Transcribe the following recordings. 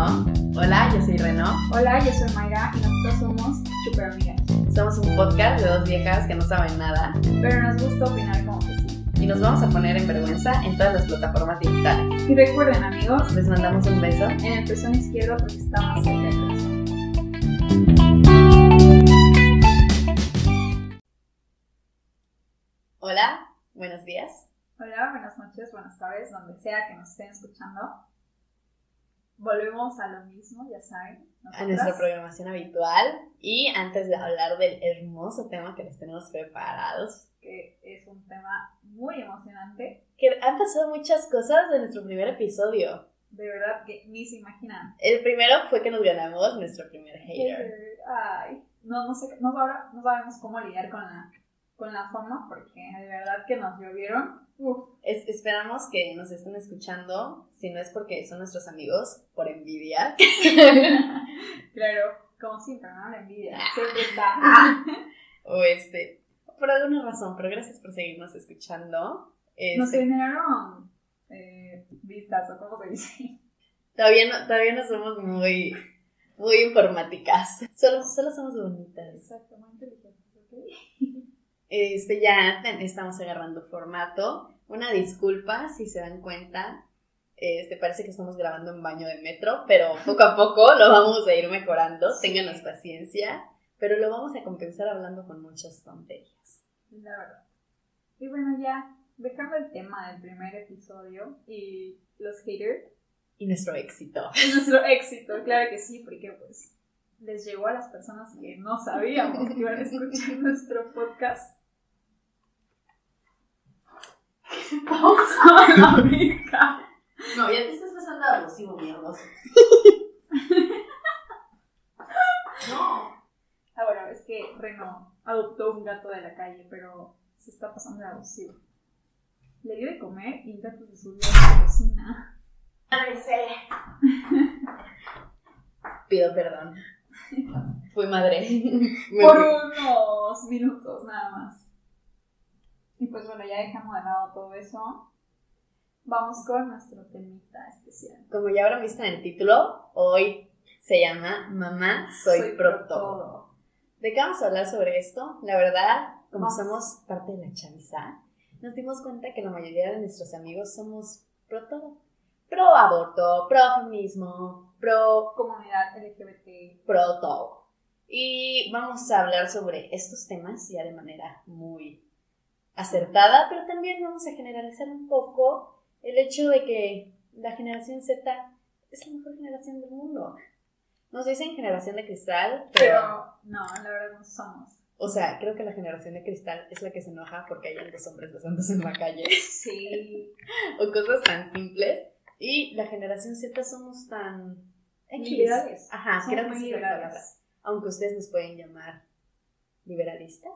Hola, yo soy Reno. Hola, yo soy Mayra y nosotros somos Super Amigas. Somos un podcast de dos viejas que no saben nada Pero nos gusta opinar como que sí. y nos vamos a poner en vergüenza en todas las plataformas digitales. Y recuerden, amigos, Les mandamos un beso. en el pezón izquierdo porque está más cerca del corazón. Hola, buenos días. Hola, buenas noches, buenas tardes, donde sea que nos estén escuchando. Volvemos a lo mismo, ya saben. A nuestra programación habitual. Y antes de hablar del hermoso tema que les tenemos preparados, que es un tema muy emocionante. que han pasado muchas cosas de nuestro primer episodio. De verdad que ni se imaginan. El primero fue que nos ganamos nuestro primer hater. Ay, no, no sé, no, no sabemos cómo lidiar con la, con la fama porque de verdad que nos llovieron. Uf, Es- esperamos que nos estén escuchando, si no es porque son nuestros amigos, por envidia. claro, como siempre, ¿no? La envidia siempre está. o este, por alguna razón, pero gracias por seguirnos escuchando. Nos Este, generaron eh, vistas, o cómo se dice. todavía, no, todavía no somos muy, muy informáticas, solo, solo somos bonitas. Exacto, muy inteligentes, ¿ok? Este, ya estamos agarrando formato. Una disculpa si se dan cuenta. Este, parece que estamos grabando en baño de metro, pero poco a poco lo vamos a ir mejorando. Sí. Ténganos paciencia, pero lo vamos a compensar hablando con muchas tonterías. La verdad. Y bueno, ya, dejando el tema del primer episodio y los haters, Y nuestro éxito. es nuestro éxito, claro que sí, porque pues les llegó a las personas que no sabíamos que iban a escuchar nuestro podcast. Pausa la mica. No, ya te estás pasando abusivo, mierdoso. no. Ah, bueno, es que Reno adoptó un gato de la calle, pero se está pasando de abusivo. Le dio de comer y el gato se subió a la cocina. Pido perdón. Fui madre. Por unos minutos nada más. Y pues bueno, ya dejamos de lado todo eso. Vamos con nuestro temita especial. Como ya habrán visto en el título, hoy se llama Mamá, soy, pro todo. ¿De qué vamos a hablar sobre esto? La verdad, como Vamos. somos parte de la chaviza, nos dimos cuenta que la mayoría de nuestros amigos somos pro todo. Pro aborto, pro feminismo, pro, Comunidad LGBT. pro todo. Y vamos a hablar sobre estos temas ya de manera muy acertada, pero también vamos a generalizar un poco el hecho de que la generación Z es la mejor generación del mundo. Nos dicen generación de cristal, Pero no, la verdad no somos. o sea, creo que la generación de cristal es la que se enoja porque hay dos hombres besándose en la calle Sí. o cosas tan simples. Y la generación Z somos tan. Liberales. Ajá, Somos que muy liberales. Aunque ustedes nos pueden llamar liberalistas.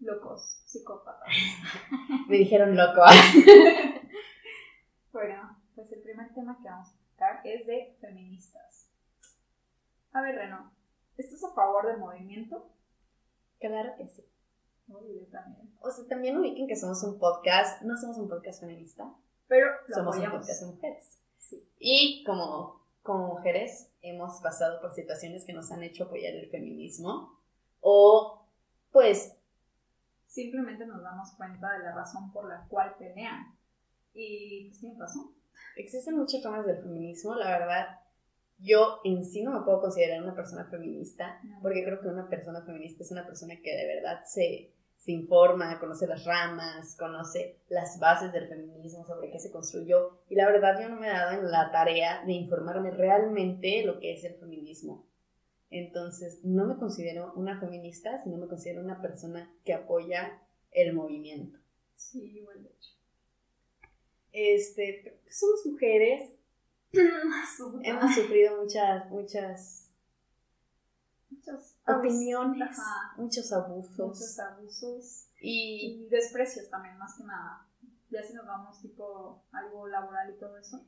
Locos, psicópatas. Me dijeron loco. Bueno, pues el primer tema que vamos a tocar es de feministas. A ver, Reno, ¿estás a favor del movimiento? claro que sí. Uy, yo también. O sea, también ubiquen que somos un podcast, no somos un podcast feminista, Pero lo somos un apoyamos. podcast de mujeres. Sí. Y como, como mujeres hemos pasado por situaciones que nos han hecho apoyar el feminismo o pues Simplemente nos damos cuenta de la razón por la cual pelean. Y pues tienen razón. existen muchas ramas del feminismo, la verdad. Yo en sí no me puedo considerar una persona feminista porque creo que una persona feminista es una persona que de verdad se, se informa, conoce las ramas, conoce las bases del feminismo, sobre qué se construyó. Y la verdad yo no me he dado en la tarea de informarme realmente lo que es el feminismo. Entonces, no me considero una feminista, sino me considero una persona que apoya el movimiento. Sí, igual de hecho. Este, somos mujeres, hemos sufrido muchas, muchas opiniones, Ajá, muchos abusos. muchos abusos Y y desprecios también, más que nada. Ya si nos vamos tipo algo laboral y todo eso.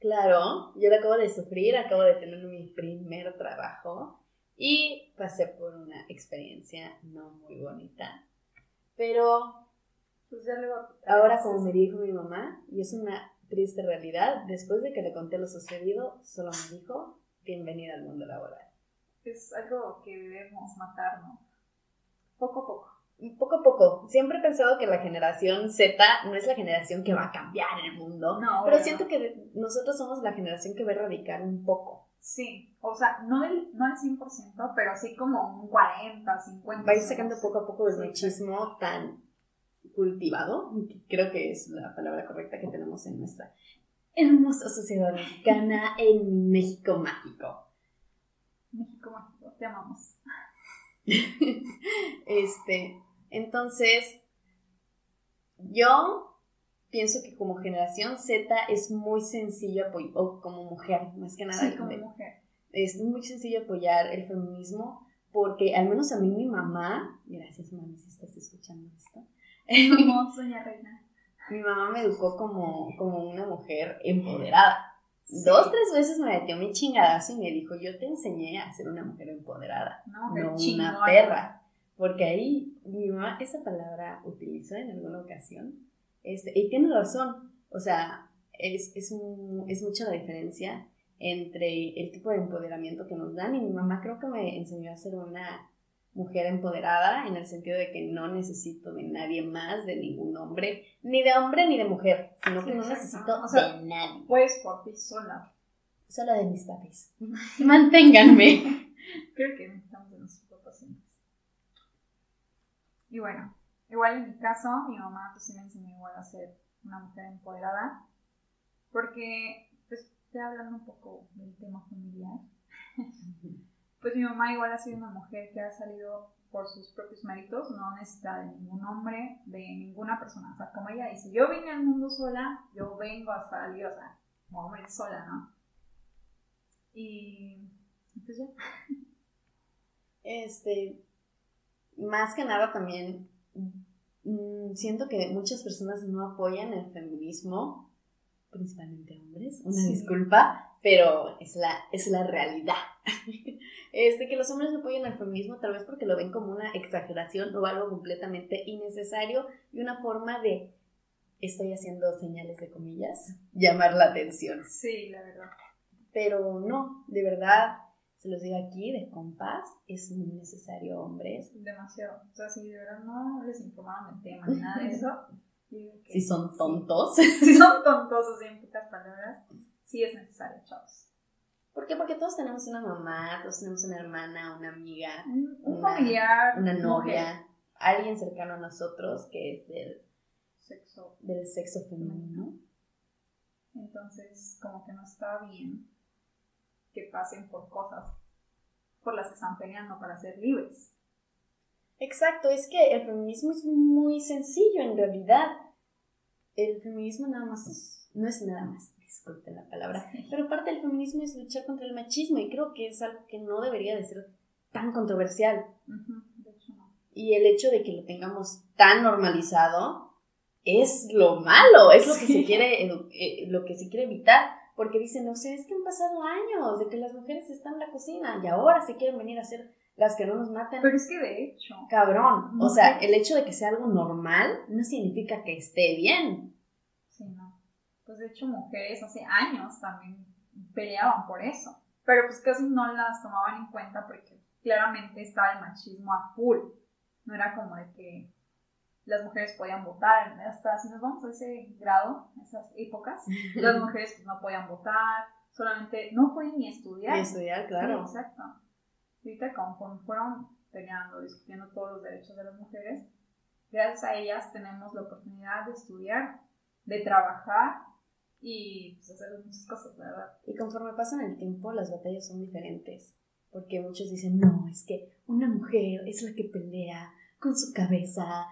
claro, yo lo acabo de sufrir, acabo de tener mi primer trabajo y pasé por una experiencia no muy bonita. Pero Pues ya luego. ahora, como me dijo mi mamá, y es una triste realidad, después de que le conté lo sucedido, solo me dijo, bienvenida al mundo laboral. Es algo que debemos matar, ¿no? Poco a poco. Poco a poco. Siempre he pensado que la generación Z no es la generación que va a cambiar el mundo, No, pero bueno. siento que nosotros somos la generación que va a erradicar un poco. Sí, o sea, no, el, no al 100%, pero sí como un 40, 50. Va a ir sacando poco a poco el Sí, machismo tan cultivado, que creo que es la palabra correcta que tenemos en nuestra hermosa sociedad mexicana en México mágico. México mágico, te amamos. Este, entonces, yo pienso que como generación Z es muy sencillo apoyar, o como mujer, más que nada, Sí, como mujer. es muy sencillo apoyar el feminismo porque al menos a mí mi mamá, gracias mami si estás escuchando esto, Vamos, doña Reina. mi mamá me educó como, como una mujer empoderada. Sí. Dos, tres veces me metió mi chingadazo y me dijo, yo te enseñé a ser una mujer empoderada, no mujer una perra. Porque ahí mi mamá esa palabra utilizó en alguna ocasión este, y tiene razón. O sea, es, es, un- es mucha la diferencia entre el tipo de empoderamiento que nos dan y mi mamá creo que me enseñó a ser una mujer empoderada en el sentido de que no necesito de nadie más, de ningún hombre, ni de hombre ni de mujer, sino Sí, que no necesito O sea, de nadie, Pues por ti sola. solo de mis papis. Manténganme. Creo que necesitamos de nuestros pacientes. Y bueno, igual en mi caso, mi mamá pues sí me enseñó igual a ser una mujer empoderada. Porque, pues ya hablando un poco del tema familiar, pues mi mamá igual ha sido una mujer que ha salido por sus propios méritos, no necesita de ningún hombre, de ninguna persona. O sea, como ella dice, yo vine al mundo sola, yo vengo a salir, o sea, como hombre sola, ¿no? Y pues ya. Este, más que nada también siento que muchas personas no apoyan el feminismo, principalmente hombres, una Sí. disculpa, pero es la, es la realidad. Este, que los hombres no apoyan el feminismo tal vez porque lo ven como una exageración o algo completamente innecesario y una forma de, estoy haciendo señales de comillas, llamar la atención. Sí, la verdad. Pero no, de verdad, se los digo aquí, de compás, es muy necesario, hombres. Demasiado. O sea, si de verdad no les informaron del tema ni nada de eso, Si son sí. tontos. Si son tontos, así en pocas palabras, sí es necesario, chavos. ¿Por qué? Porque todos tenemos una mamá, todos tenemos una hermana, una amiga, Un, Una- familiar, una mujer, novia, alguien cercano a nosotros que es del, sexo. del sexo femenino. Entonces, como que no está bien que pasen por cosas por las que están peleando para ser libres. Exacto, es que el feminismo es muy sencillo en realidad. El feminismo nada más es- no es nada más, disculpen la palabra, pero parte del feminismo es luchar contra el machismo y creo que es algo que no debería de ser tan controversial. Ujú, De hecho, no. Y el hecho de que lo tengamos tan normalizado es lo malo, es lo que Sí. se quiere eh, lo que se quiere evitar, porque dicen, no sé, es que han pasado años de que las mujeres están en la cocina y ahora se quieren venir a ser las que no nos maten. Pero es que de hecho, Cabrón, o sea, el hecho de que sea algo normal no significa que esté bien. sí, no. Pues de hecho, mujeres hace años también peleaban por eso. Pero pues casi no las tomaban en cuenta porque claramente estaba el machismo a full. No era como de que las mujeres podían votar. Hasta si nos vamos a ese grado, esas épocas, las mujeres pues, no podían votar, solamente no podían ni estudiar. Y estudiar, claro. Sí, exacto. Ahorita conforme fueron peleando, discutiendo todos los derechos de las mujeres, gracias a ellas tenemos la oportunidad de estudiar, de trabajar y pues, hacer muchas cosas, ¿verdad? Y conforme pasan el tiempo, las batallas son diferentes. Porque muchos dicen, no, es que una mujer es la que pelea con su cabeza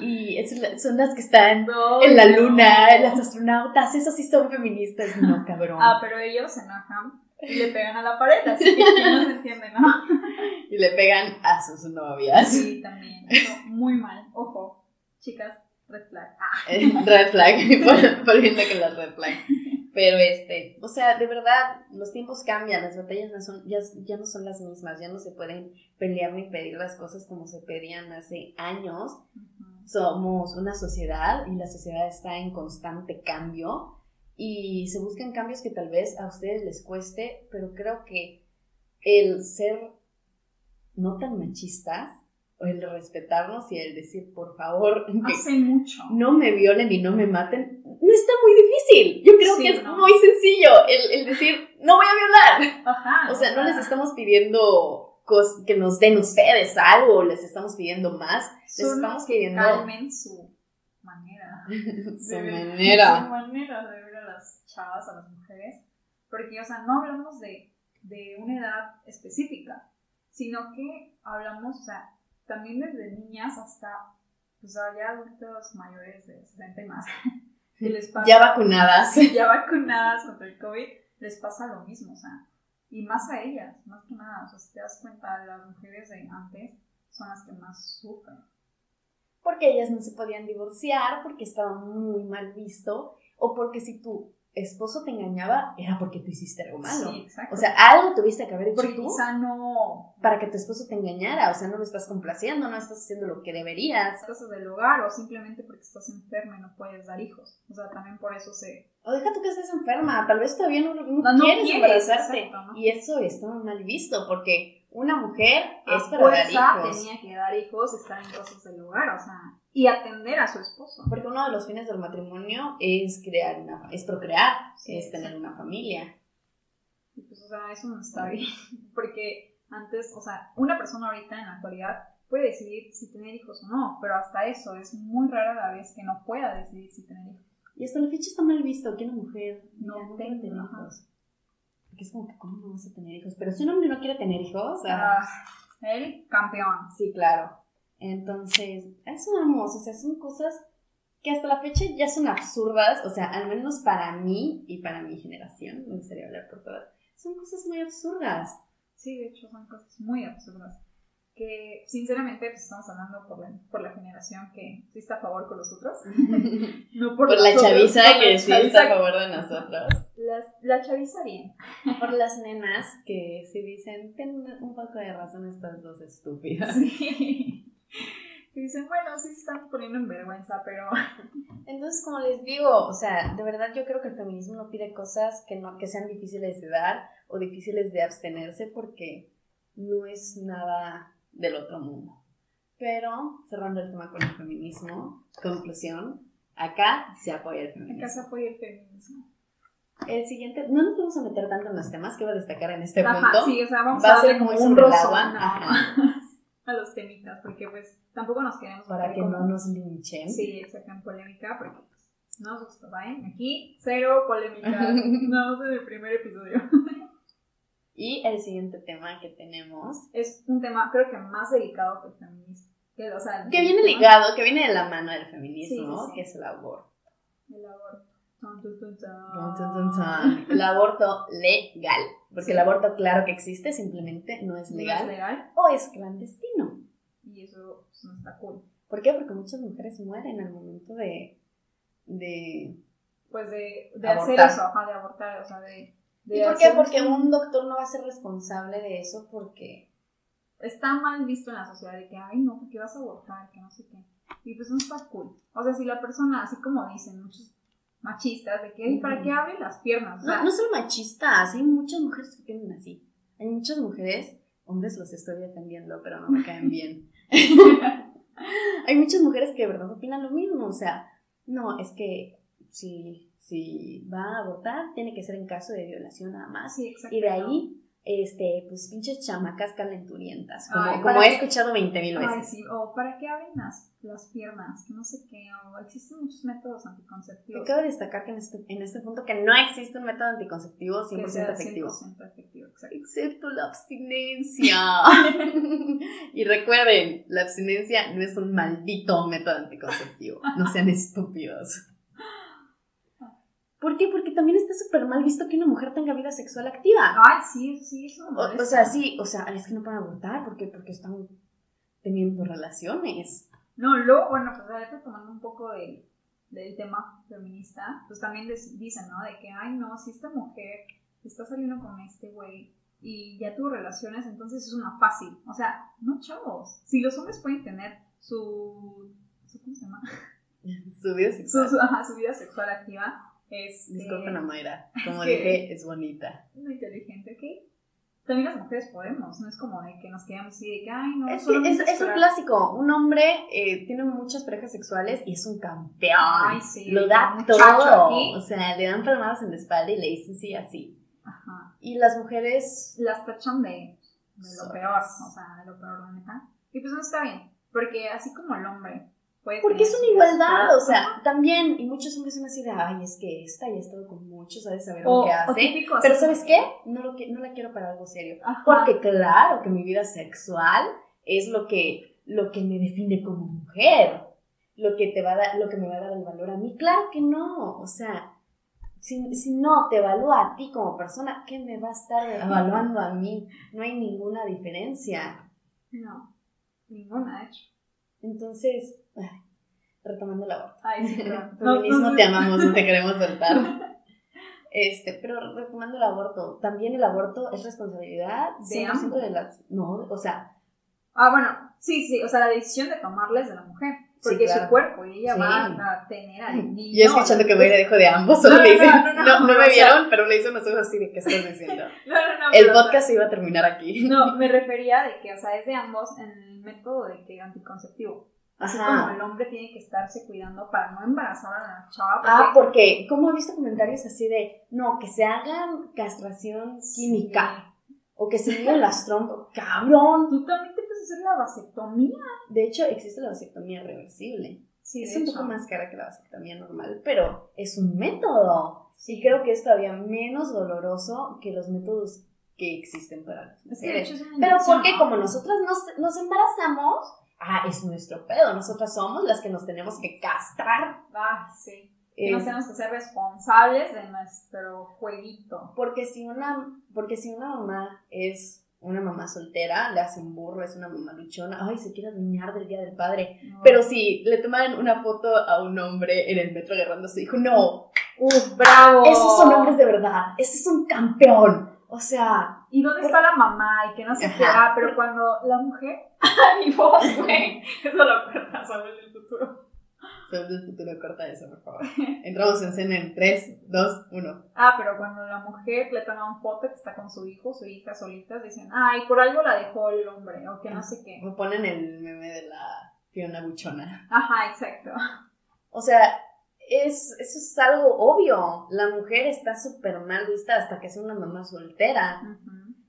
y, y es la- son las que están en la luna, las astronautas, esas sí son feministas. No, cabrón. Ah, pero ellos se enojan y le pegan a la pared, así que ¿quién no se entiende, ¿no? Y le pegan a sus novias. Sí, también. Eso, muy mal. Ojo, chicas, red flag. Ah, Eh, red flag, vol- volviendo con las red flag. Pero este, o sea, de verdad, los tiempos cambian, las batallas no son, ya, ya no son las mismas, ya no se pueden pelear ni pedir las cosas como se pedían hace años. Somos una sociedad y la sociedad está en constante cambio y se buscan cambios que tal vez a ustedes les cueste, pero creo que el ser no tan machistas, el respetarnos y el decir, por favor, hace mucho. No me violen y no me maten, no está muy difícil. Yo creo que es muy sencillo el, el, decir, no voy a violar. Ajá, o sea, no les estamos pidiendo que nos den ustedes algo, les estamos pidiendo más, les estamos pidiendo... su manera. su manera. Su manera de ver a las chavas, a las mujeres, porque, o sea, no hablamos de, de una edad específica, sino que hablamos, o sea, también desde niñas hasta, pues, ya adultos mayores de 60 y más, que les pasa... Ya vacunadas. Ya vacunadas contra el COVID, les pasa lo mismo, o sea, y más a ellas, más que nada, o sea, si te das cuenta, las mujeres de antes son las que más sufren. Porque ellas no se podían divorciar, porque estaba muy mal visto, o porque si tú esposo te engañaba, era porque tú hiciste algo malo. Sí, exacto. O sea, algo tuviste que haber hecho porque tú. Quizá no. Para que tu esposo te engañara. O sea, no lo estás complaciendo, no estás haciendo lo que deberías. Cosas del hogar, o simplemente porque estás enferma y no puedes dar hijos. O sea, también por eso se. O deja tú que estés enferma, tal vez todavía no, no, quieres, embarazarte. Y eso está mal visto, porque una mujer es para dar hijos. tenía que dar hijos, estar en cosas del hogar, o sea y atender a su esposo. Porque uno de los fines del matrimonio es crear una, es procrear, es tener una familia. Y pues, o sea, eso no está bien. Porque antes, o sea, una persona ahorita en la actualidad puede decidir si tener hijos o no, pero hasta eso es muy rara la vez que no pueda decidir si tener hijos. Y hasta la fecha está mal visto que una mujer no, tenga hijos. Porque es como que, ¿cómo no vas a tener hijos? Pero si un hombre no quiere tener hijos, ah, el campeón. Sí, claro. Entonces, es hermoso, o sea, son cosas que hasta la fecha ya son absurdas, o sea, al menos para mí y para mi generación, me gustaría hablar por todas, son cosas muy absurdas. Sí, de hecho son cosas muy absurdas. Que sinceramente pues, estamos hablando por la, por la generación que sí está a favor con nosotros. no por, la chaviza que sí está a favor de nosotros. la chaviza bien. Por las nenas que sí dicen, tienen un poco de razón estas dos estúpidas. Sí. Y dicen, bueno, sí se están poniendo en vergüenza, pero... Entonces, como les digo, o sea, de verdad yo creo que el feminismo no pide cosas que, no, que sean difíciles de dar o difíciles de abstenerse porque no es nada del otro mundo. Pero, cerrando el tema con el feminismo, conclusión, acá se apoya el feminismo. Acá se apoya el feminismo. El siguiente, no nos vamos a meter tanto en los temas que va a destacar en este punto. Sí, o sea, vamos Va a, ser como un rosón. A los temitas, porque pues tampoco nos queremos... Para que no nos linchen. Sí, sacan polémica, porque pues, no nos gusta, ¿saben? Aquí, cero polémica, no en el primer episodio. y el siguiente tema que tenemos... Es un tema, creo que más delicado que el feminismo. Que, o sea, que viene ligado, que viene de la mano del feminismo, que es el aborto. El aborto. El aborto legal. Porque el aborto, claro que existe, simplemente no es legal. ¿No es legal? O es clandestino. Y eso pues, no está cool. ¿Por qué? Porque muchas mujeres mueren al momento de. de pues de, de hacer eso, ajá, de abortar, o sea, de. ¿Y por qué? Porque un doctor no va a ser responsable de eso porque. Está mal visto en la sociedad de que, ay, no, porque vas a abortar, que no sé qué. Y pues no está cool. O sea, si la persona, así como dicen muchos machistas, de que, ¿para qué abre las piernas? no, no son machistas, hay muchas mujeres que tienen así. Hay muchas mujeres, hombres los estoy defendiendo, pero no me caen bien. hay muchas mujeres que de verdad opinan lo mismo, o sea, no, es que si, si va a abortar, tiene que ser en caso de violación nada más. Sí, y de ahí este, pues pinches chamacas calenturientas, como, como he escuchado 20 mil veces. sí. O para qué abren las, las, piernas, no sé qué, o existen muchos métodos anticonceptivos. De destacar que en este, en este punto que no existe un método anticonceptivo 100% efectivo. 100% efectivo, exacto. Excepto la abstinencia. y recuerden, la abstinencia no es un maldito método anticonceptivo. No sean estúpidos. ¿Por qué? Porque también está súper mal visto que una mujer tenga vida sexual activa. Ay, sí, sí, eso o, sea, sí, o sea, es que no pueden abortar porque, porque están teniendo relaciones. No, luego, bueno, pues ahorita tomando un poco de, del tema feminista, pues también dicen, ¿no? De que, ay, no, si esta mujer está saliendo con este güey y ya tuvo relaciones, entonces es una fácil. O sea, no, chavos. Si los hombres pueden tener su. ¿Cómo se llama? su vida sexual. Su, ajá, su vida sexual activa Este, Disculpen a Mayra, como es dije, es bonita. Muy inteligente, ¿ok? También las mujeres podemos, no es como de que nos quedamos así de que, ay, no, Es, que es, es un esperar". clásico. Un hombre eh, tiene muchas parejas sexuales y es un campeón. Ay, sí, Lo da todo. aquí. O sea, le dan palmadas en la espalda y le dicen sí así. Ajá. Y las mujeres. Las tachan de, de lo peor, o sea, de lo peor, la neta. Y pues no está bien, porque así como el hombre Porque es una igualdad, o sea, también. Y muchos hombres son así de, ay, es que esta ya ha estado con muchos, sabes saber o, lo que hace. típico Pero ¿sabes qué? No, lo que, no la quiero para algo serio. Ajá. Porque claro que mi vida sexual es lo que, lo que me define como mujer. Lo que, te va a dar, lo que me va a dar el valor a mí. Claro que no. O sea, si, si no te evalúa a ti como persona, ¿qué me va a estar evaluando a mí? No hay ninguna diferencia. No, ninguna, de hecho. Entonces, ay, retomando el aborto. Ay, sí, perdón. No, sé. te amamos, no te queremos soltar. Este, pero retomando el aborto, también el aborto es responsabilidad De 100% ambos. de las. No, o sea, Ah, bueno, sí, sí, o sea, la decisión de tomarla es de la mujer. Sí, Porque es claro. su cuerpo y ella Sí. va a tener al niño. yo escuchando que Mayra dijo de ambos, solo No, le no, hice. no, no, me vieron, pero le hice unos ojos así de qué estás diciendo. No, no, no. El podcast iba a terminar aquí. No, me refería de que, o sea, es de ambos en el método de que anticonceptivo. Así como el hombre tiene que estarse cuidando para no embarazar a la chava. porque- Ah, porque, como he visto comentarios así de, no, que se hagan castración química o que se miren las trompas. ¡Cabrón! Tú también te puedes hacer la vasectomía. De hecho, existe la vasectomía reversible. Sí, es un hecho. poco más cara que la vasectomía normal, pero es un método. Sí. Y creo que es todavía menos doloroso que los métodos que existen para las Es que de mujeres. hecho es una Pero porque como nosotras nos, nos embarazamos, ah, es nuestro pedo. Nosotras somos las que nos tenemos que castrar. Ah, sí. Que nos tenemos que ser responsables de nuestro jueguito. porque si una, porque si una mamá es una mamá soltera, le hacen burro, es una mamá luchona, ay, se quiere adueñar del día del padre. ¿no? Pero si le toman una foto a un hombre en el metro agarrando a su hijo, no, ¡Uh, bravo! Esos son hombres de verdad. Ese es un campeón. O sea, ¿Y dónde está la mamá? Y que no se Ajá. queda. Pero cuando la mujer. ¡Ay, mi voz, güey! Eso lo cortas, Samuel del futuro. Saúl del futuro, corta eso, por favor. Entramos en escena en 3, 2, 1. Ah, pero cuando la mujer le toma un foto que está con su hijo, su hija solitas, dicen, ay, por algo la dejó el hombre, o que no sé qué. Me ponen el meme de la Fiona Buchona. Ajá, exacto. O sea, es, eso es algo obvio. La mujer está súper mal vista hasta que es una mamá soltera.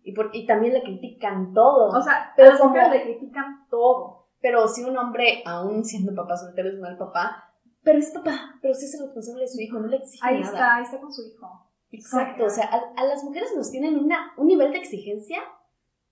Y, por, y también le critican todo. O sea, Pero las como- mujeres le critican todo. Pero si un hombre, aún siendo papá soltero, es mal papá, pero es papá, pero sí es el responsable de su hijo, no le exige Ahí nada. está, ahí está con su hijo. Exacto, o sea, a, a las mujeres nos tienen una, un nivel de exigencia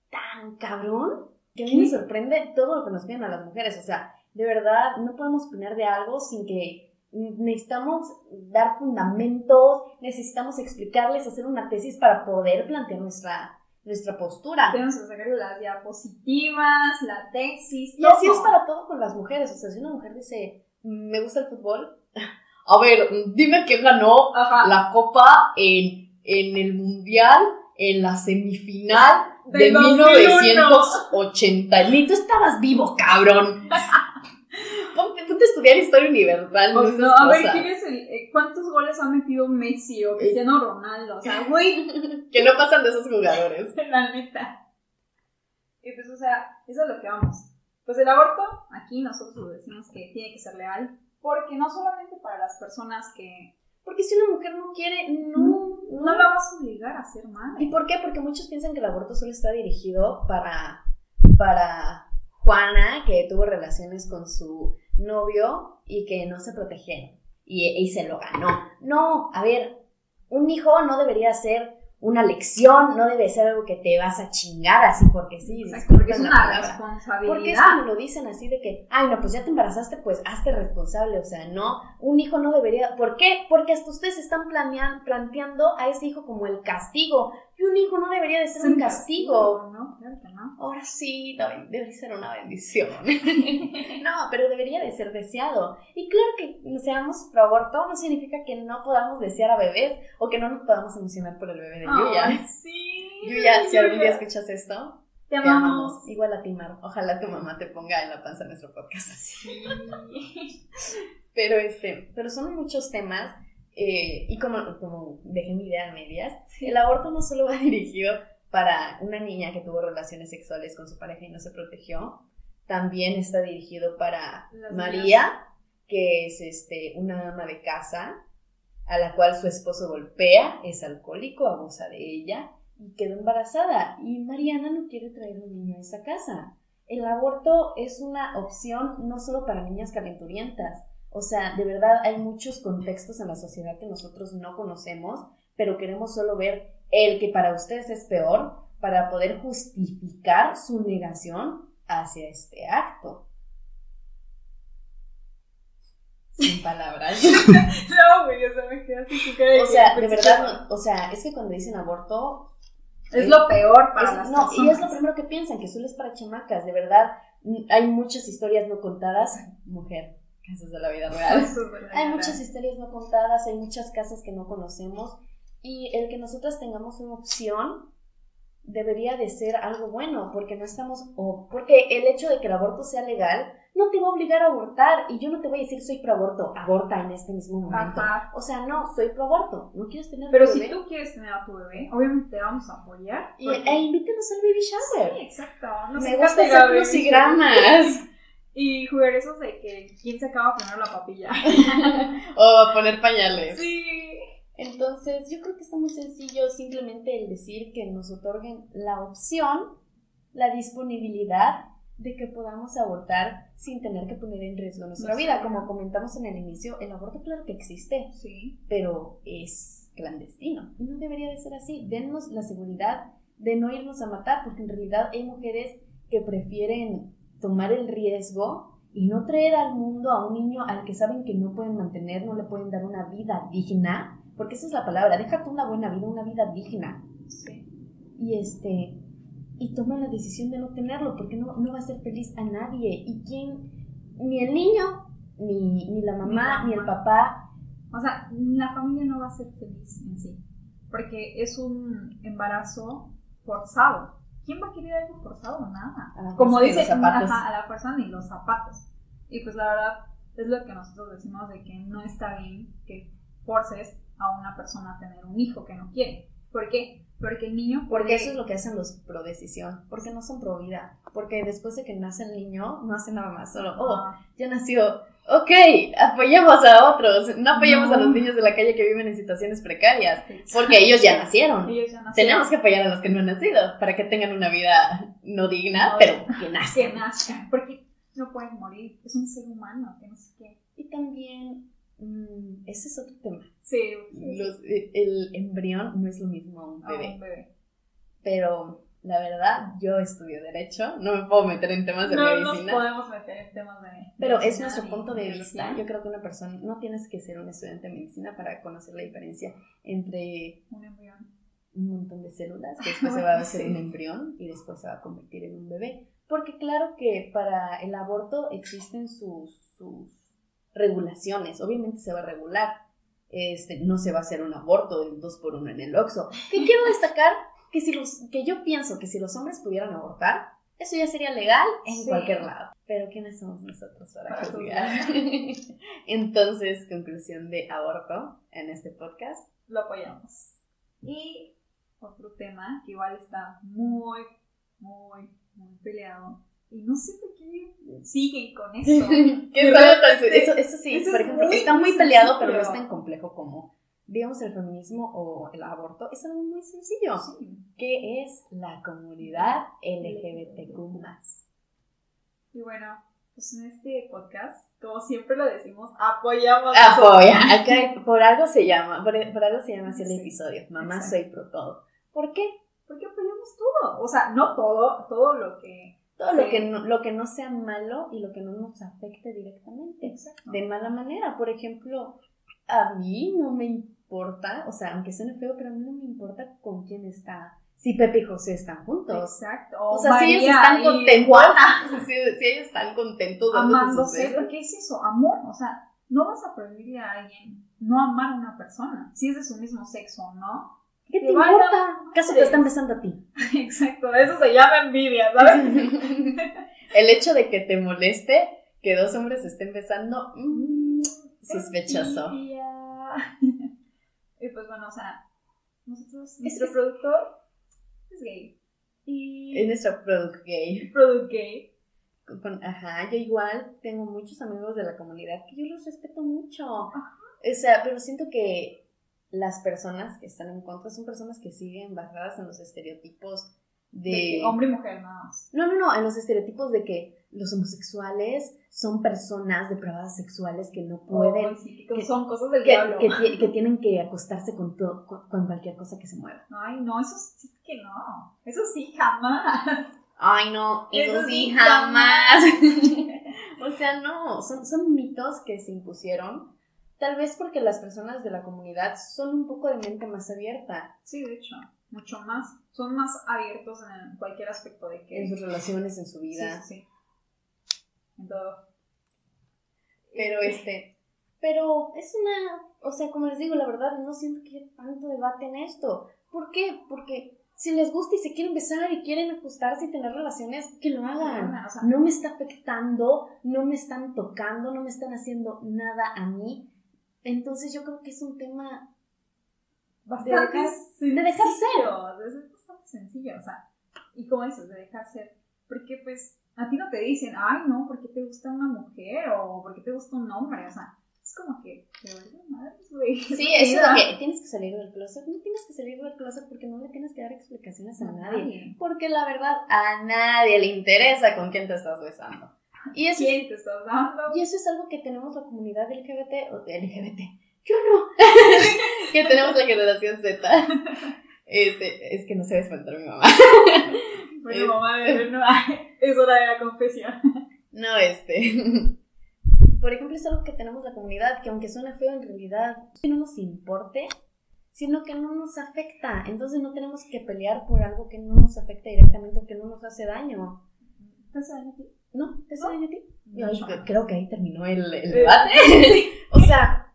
tan cabrón que a mí me sorprende todo lo que nos piden a las mujeres. O sea, de verdad, no podemos opinar de algo sin que necesitamos dar fundamentos, necesitamos explicarles, hacer una tesis para poder plantear nuestra, nuestra postura. Tenemos que sacar las diapositivas, la tesis, Y así todo. es para todo con las mujeres. O sea, si una mujer dice, me gusta el fútbol, a ver, dime quién ganó Ajá. la copa en, en el mundial, en la semifinal de 2001. 1980. Ni tú estabas vivo, cabrón. estudiar historia universal. Esas no, a ver. ¿quién es el, eh, ¿cuántos goles ha metido Messi o Cristiano Ronaldo? O sea, güey, Que no pasan de esos jugadores. la neta. Y pues, o sea, eso es lo que vamos. Pues el aborto, aquí nosotros decimos que tiene que ser legal, porque no solamente para las personas que Porque si una mujer no quiere, no. no la vas a obligar a ser madre. ¿Y por qué? Porque muchos piensan que el aborto solo está dirigido para, para Juana, que tuvo relaciones con su novio y que no se protegieron y, y se lo ganó. No, a ver, un hijo no debería ser una lección, no debe ser algo que te vas a chingar así porque sí. Exacto, porque es una palabra. responsabilidad. Porque es como lo dicen así de que, ay, no, pues ya te embarazaste, pues hazte responsable. O sea, no, un hijo no debería. ¿Por qué? Porque hasta ustedes están planean- planteando a ese hijo como el castigo. Y un hijo no debería de ser un castigo. ¿no? Claro que no. Ahora sí, la ben- debe ser una bendición. no, pero debería de ser deseado. Y claro que seamos pro aborto no significa que no podamos desear a bebés o que no nos podamos emocionar por el bebé de Yuya. Ay, sí. Yuya, si algún día escuchas esto, Te te amamos. amamos. Igual a ti, Mar. Ojalá tu mamá te ponga en la panza nuestro podcast así. Sí. Pero este, pero son muchos temas eh, y como, como dejé mi idea a medias, el aborto no solo va dirigido para una niña que tuvo relaciones sexuales con su pareja y no se protegió, también está dirigido para María, que es este, una ama de casa, a la cual su esposo golpea, es alcohólico, abusa de ella y quedó embarazada. Y Mariana no quiere traer un niño a esa casa. El aborto es una opción no solo para niñas calenturientas. O sea, de verdad hay muchos contextos en la sociedad que nosotros no conocemos, pero queremos solo ver el que para ustedes es peor para poder justificar su negación hacia este acto. Sin palabras. no, güey, o sea, me quedé así O sea, de verdad, o sea, es que cuando dicen aborto. Es, lo peor para las No, y es lo primero que piensan, que solo es para chamacas. De verdad, hay muchas historias no contadas. Mujer, casos de la vida real. hay muchas historias no contadas, hay muchas casas que no conocemos. Y el que nosotras tengamos una opción debería de ser algo bueno, porque no estamos, o porque el hecho de que el aborto sea legal no te va a obligar a abortar y yo no te voy a decir soy pro aborto, aborta en este mismo momento. O sea, no, soy pro aborto, no quieres tener Pero si tú quieres tener a tu bebé, obviamente te vamos a apoyar. Y, e invítenos al baby shower. Sí, exacto. Me gusta hacer crucigramas. Y jugar esos de que quién se acaba primero la papilla. o poner pañales. Sí. Entonces, yo creo que está muy sencillo simplemente el decir que nos otorguen la opción, la disponibilidad de que podamos abortar sin tener que poner en riesgo nuestra vida. Como comentamos en el inicio, el aborto claro que existe, sí. pero es clandestino y no debería de ser así. Denos la seguridad de no irnos a matar, porque en realidad hay mujeres que prefieren tomar el riesgo y no traer al mundo a un niño al que saben que no pueden mantener, no le pueden dar una vida digna, porque esa es la palabra, déjate una buena vida, una vida digna. Sí. Y este, y toma la decisión de no tenerlo, porque no, no va a ser feliz a nadie. ¿Y quién? Ni el niño, ni, ni la mamá, ni, el papá. O sea, la familia no va a ser feliz en sí, porque es un embarazo forzado. ¿Quién va a querer algo forzado? Nada. Como dice, a la fuerza ni los zapatos. Y pues la verdad es lo que nosotros decimos de que no está bien que forces a una persona a tener un hijo que no quiere. ¿Por qué? Porque el niño... Porque eso es lo que hacen los pro decisión, porque no son pro vida, porque después de que nace el niño no hace nada más, solo, oh, ya nació, ok, apoyemos a otros, no apoyemos a los niños de la calle que viven en situaciones precarias, porque ellos ya, nacieron. Tenemos que apoyar a los que no han nacido para que tengan una vida no digna, pero que nazcan. Que nazcan, porque no pueden morir, es un ser humano, que no sé qué. Y también Mm, ese es otro tema. Sí. Eh, el embrión no es lo mismo a un bebé. Pero la verdad, yo estudio Derecho, no me puedo meter en temas de medicina. No podemos meter en temas de Pero es nuestro punto de vista. Yo creo que una persona, no tienes que ser un estudiante de medicina para conocer la diferencia entre un embrión. Un montón de células, que después se va a hacer un embrión y después se va a convertir en un bebé. Porque claro que para el aborto existen sus, sus regulaciones. Obviamente se va a regular. Este, no se va a hacer un aborto del 2 por 1 en el Oxxo. Que quiero destacar que si los que yo pienso que si los hombres pudieran abortar, eso ya sería legal en cualquier lado. Pero ¿quiénes somos nosotros para, juzgar? Entonces, conclusión de aborto en este podcast. Lo apoyamos. Y otro tema que igual está muy, muy, muy peleado y no sé por qué siguen con eso. eso, eso sí, por ejemplo, está muy peleado, pero no es tan complejo como, digamos, el feminismo o el aborto. Es algo muy sencillo. ¿Qué es la comunidad LGBTQ+. Y bueno, pues en este podcast, como siempre lo decimos, apoyamos. Apoya. por algo se llama, por, algo se llama así el episodio. Mamá soy pro todo. ¿Por qué? Porque apoyamos todo. O sea, no todo, todo lo que todo lo, que no, lo que no sea malo y lo que no nos afecte directamente. De mala manera. Por ejemplo, a mí no me importa, o sea, aunque suene feo, pero a mí no me importa con quién está. Si Pepe y José están juntos. Exacto. O, sea, si ellos están contentos. Si, ellos están contentos. Amándose, porque es eso, amor. O sea, no vas a prohibirle a alguien no amar a una persona, si es de su mismo sexo o no ¿Qué te importa? ¿Caso te están besando a ti? Exacto, eso se llama envidia, ¿sabes? El hecho de que te moleste que dos hombres estén besando, mmm, sospechoso. Y pues bueno, o sea, nosotros, nuestro productor es gay. Y... Es nuestro product gay. Product gay. ajá, yo igual tengo muchos amigos de la comunidad que yo los respeto mucho. O sea, pero siento que las personas que están en contra son personas que siguen basadas en los estereotipos de... hombre y mujer, nada más. No, no, no, en los estereotipos de que los homosexuales son personas depravadas sexuales que no pueden... que, son cosas del que, diablo. Que, tienen que acostarse con, todo, con, cualquier cosa que se mueva. Ay, no, eso sí que no. Eso sí, jamás. Ay, no, eso, sí, jamás. o sea, no, son, son mitos que se impusieron. Tal vez porque las personas de la comunidad son un poco de mente más abierta. Sí, de hecho mucho más, son más abiertos en cualquier aspecto de que... En sus relaciones, en su vida. Sí, sí. En todo. Pero este, pero es una, o sea, como les digo, la verdad, no siento que haya tanto debate en esto. ¿Por qué? Porque si les gusta y se quieren besar y quieren acostarse y tener relaciones, que lo hagan. no me está afectando, no me están tocando, no me están haciendo nada a mí. Entonces yo creo que es un tema bastante de dejar, de dejar ser. Es bastante sencillo, o sea, y como dices, de dejar ser. Porque pues a ti no te dicen, ay no, ¿por qué te gusta una mujer? O ¿por qué te gusta un hombre? O sea, es como que, te vale madres, güey. Sí, eso es lo que tienes que salir del closet. No tienes que salir del closet porque no le tienes que dar explicaciones a, nadie. Porque la verdad, a nadie le interesa con quién te estás besando. Y eso, ¿Quién te estás dando? Y eso es algo que tenemos la comunidad LGBT, o LGBT, yo no. que tenemos la generación Z. Este, es que no se espantar a mi mamá. Bueno, mamá, no, es hora de la confesión. No, este. Por ejemplo, es algo que tenemos la comunidad, que aunque suena feo, en realidad no nos importe, sino que no nos afecta. Entonces no tenemos que pelear por algo que no nos afecta directamente o que no nos hace daño. ¿Te hace daño a ti? ¿No? ¿Te hace daño a ti? Yo creo que ahí terminó el, el debate. o sea,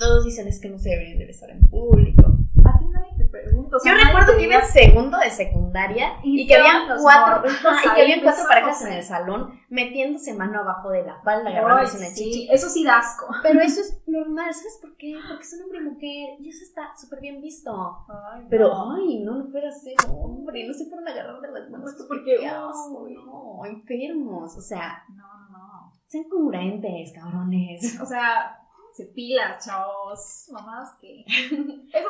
todos dicen es que no se deberían de besar en público. A ti nadie te pregunta. Yo recuerdo que iba en segundo de secundaria y, que habían cuatro, y que habían cuatro parejas en el salón metiéndose mano abajo de la falda, agarrándose una chichi. Eso sí da asco. Pero eso es normal, ¿sabes por qué? Porque son hombre y mujer y eso está súper bien visto. Pero, ay, no, no fuera ser hombre, no se fueron a agarrar de las manos. porque, no, enfermos, o sea. No, no. Sean congruentes, cabrones. O sea, se pilas, chavos. Mamás que. Eso,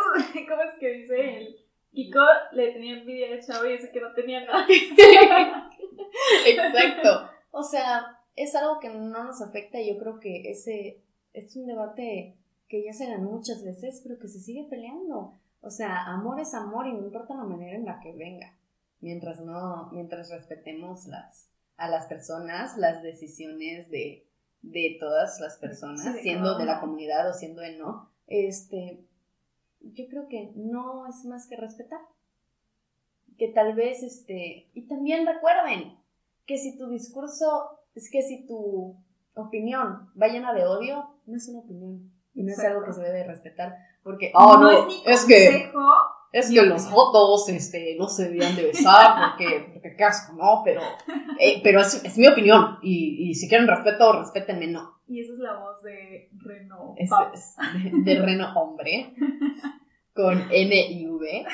¿cómo es que dice él? Kiko le tenía envidia al chavo y dice que no tenía nada. Exacto. O sea, es algo que no nos afecta y yo creo que ese es un debate que ya se ganó muchas veces, pero que se sigue peleando. O sea, amor es amor y no importa la manera en la que venga. Mientras no, mientras respetemos las, a las personas, las decisiones de, de todas las personas, siendo de la comunidad o siendo de no, este, yo creo que no es más que respetar. Que tal vez, este, y también recuerden que si tu discurso, es que si tu opinión va llena de odio, no es una opinión y no es algo que se debe respetar, porque, oh, no, es, que es que los fotos este, no se debían de besar porque, porque qué asco, ¿no? Pero, eh, pero es, es, mi opinión y, y, si quieren respeto, respétenme, no. Y esa es la voz de Reno. Es, de, Reno Hombre, con N y V.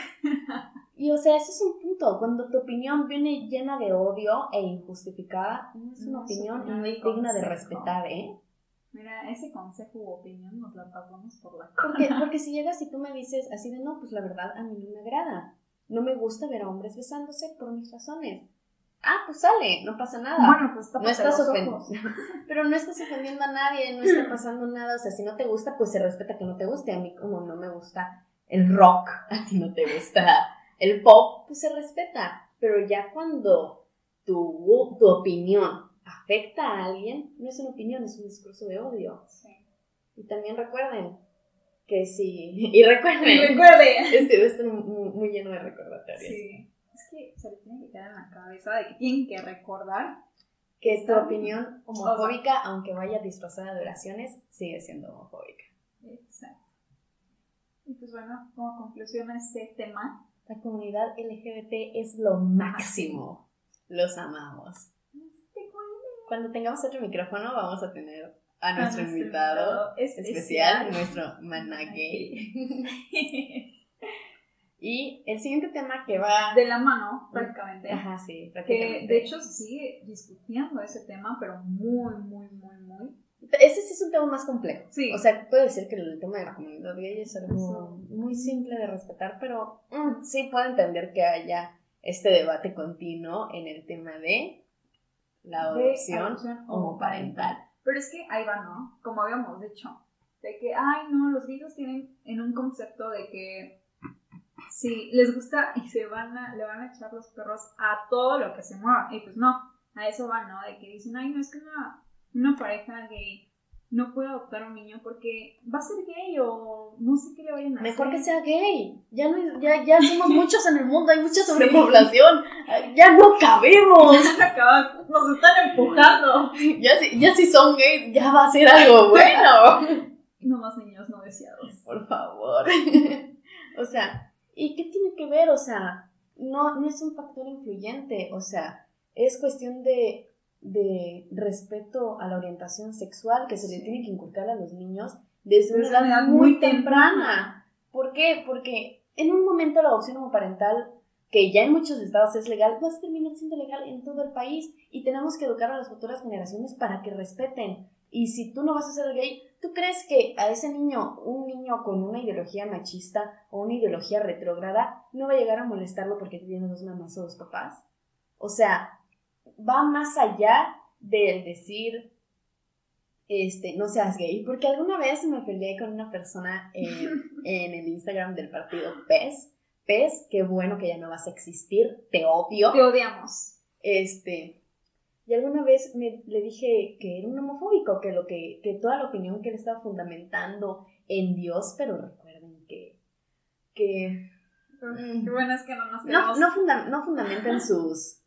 Y o sea, ese es un punto. Cuando tu opinión viene llena de odio e injustificada, no es una opinión y no es digna de respetar, ¿eh? Mira, ese consejo u opinión nos la pasamos por la cara. Porque, porque si llegas y tú me dices así de no, pues la verdad a mí no me agrada. No me gusta ver a hombres besándose por mis razones. Ah, pues sale, no pasa nada. Bueno, pues no estás ofendiendo. Pero no estás ofendiendo a nadie, no está pasando nada. O sea, si no te gusta, pues se respeta que no te guste. A mí, como no me gusta el rock, a ti no te gusta el pop, pues se respeta. Pero ya cuando tu, tu opinión afecta a alguien, no es una opinión, es un discurso de odio. Sí. Y también recuerden que si... Y recuerden. Y recuerden. Este estar muy, muy, lleno de recordatorios. Sí. Es que se le tiene que quedar en la cabeza de que tienen que recordar que esta opinión homofóbica, aunque vaya disfrazada de oraciones, sigue siendo homofóbica. Exacto. Y pues bueno, como conclusión a este tema, la comunidad LGBT es lo máximo. Los amamos. Cuando tengamos otro micrófono vamos a tener a nuestro, invitado, especial, nuestro maná y el siguiente tema que va... De la mano, prácticamente. Ajá, sí, prácticamente. Que de hecho se sigue discutiendo ese tema, pero muy, muy, muy, muy ese sí es un tema más complejo. Sí. O sea, puede ser que el tema de la comunidad gay es algo muy simple de respetar, pero mm, sí puedo entender que haya este debate continuo en el tema de la adopción, homoparental. Pero es que ahí va, ¿no? Como habíamos dicho, de que, ay, no, los gays tienen en un concepto de que si les gusta y se van a, le van a echar los perros a todo lo que se mueva. Y pues no, a eso va, ¿no? De que dicen, ay, no, es que una una pareja gay no puede adoptar a un niño porque va a ser gay o no sé qué le vayan a hacer. Mejor que sea gay. Ya, no, ya, ya somos muchos en el mundo, hay mucha sobrepoblación. Ya no cabemos. Nos están empujando. Ya si, ya si son gays, ya va a ser algo bueno. No más niños no deseados. Por favor. o sea, ¿y qué tiene que ver? O sea, no, no es un factor influyente. O sea, es cuestión de de respeto a la orientación sexual que se le tiene que inculcar a los niños desde una edad muy temprana. ¿Por qué? Porque en un momento la adopción homoparental, que ya en muchos estados es legal, va a terminar siendo legal en todo el país y tenemos que educar a las futuras generaciones para que respeten. Y si tú no vas a ser gay, ¿tú crees que a ese niño, un niño con una ideología machista o una ideología retrógrada, no va a llegar a molestarlo porque tiene dos mamás o dos papás? O sea, va más allá del decir, este, no seas gay, porque alguna vez me peleé con una persona en, el Instagram del partido PES. PES, qué bueno que ya no vas a existir, te odio. Te odiamos. Este, y alguna vez me, le dije que era un homofóbico, que, lo que, que toda la opinión que él estaba fundamentando en Dios, pero recuerden que, que Qué bueno es que no nos no, no, no fundamenten sus,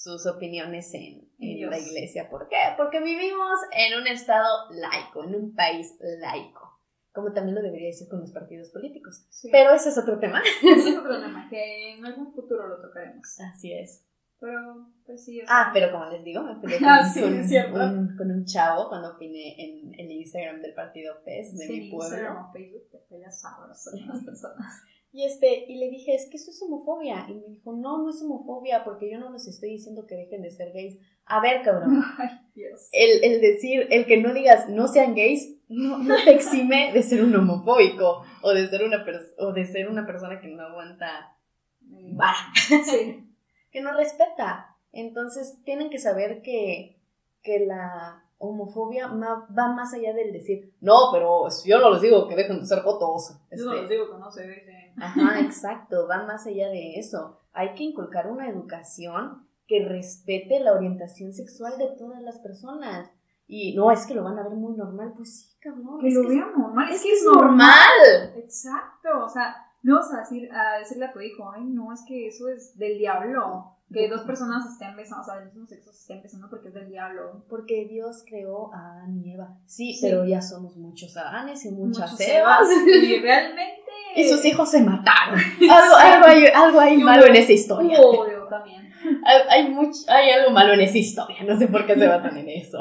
sus opiniones en, la iglesia. ¿Por qué? Porque vivimos en un estado laico, en un país laico, como también lo debería decir con los partidos políticos. Pero ese es otro tema. Es otro tema, que en algún futuro lo tocaremos. Así es. Pero, pues sí. ah, pero como les digo, me peleé ah, con, un, con, un, chavo cuando opiné en el Instagram del partido PES de mi pueblo. Facebook te peleas las personas. Y, este, y le dije, es que eso es homofobia. Y me dijo, no, no es homofobia, porque yo no les estoy diciendo que dejen de ser gays. A ver, cabrón. Ay, Dios. El, el decir, el que no digas no sean gays, no, no te exime de ser un homofóbico o de ser una, o de ser una persona que no aguanta mm. Sí. que no respeta. Entonces, tienen que saber que, que la homofobia va más allá del decir, no, pero yo no les digo que dejen de ser fotos. Yo no este, les digo que no se dejen. Ajá, exacto, va más allá de eso. Hay que inculcar una educación que respete la orientación sexual de todas las personas. Y no, es que lo van a ver muy normal, pues sí, cabrón. Que lo vean normal. Es, que es normal. Exacto, o sea, no vas a, decir, a decirle a tu hijo, ay, no, es que eso es del diablo que dos personas estén besando, o sea, del mismo sexo se estén besando porque es del diablo. Porque Dios creó a Adán y Eva. Sí, pero ya somos muchos Adanes y muchas Evas. Y realmente. y sus hijos se mataron. algo, algo, hay, algo hay malo en esa historia. Obvio, también. Hay, hay, hay algo malo en esa historia. No sé por qué se basan en eso.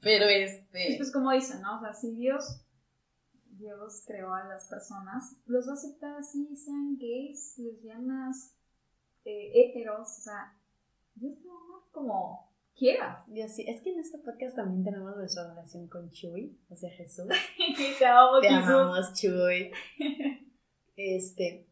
Pero este. Pues como dicen, ¿no? O sea, si Dios Dios creó a las personas, los va a aceptar así, sean gays, lesbianas, eh, heteros, o sea, Dios te ama como quieras. Dios sí, es que en este podcast también tenemos nuestra relación con Chuy, o sea, Jesús. te amamos, te amamos, Chuy. Este,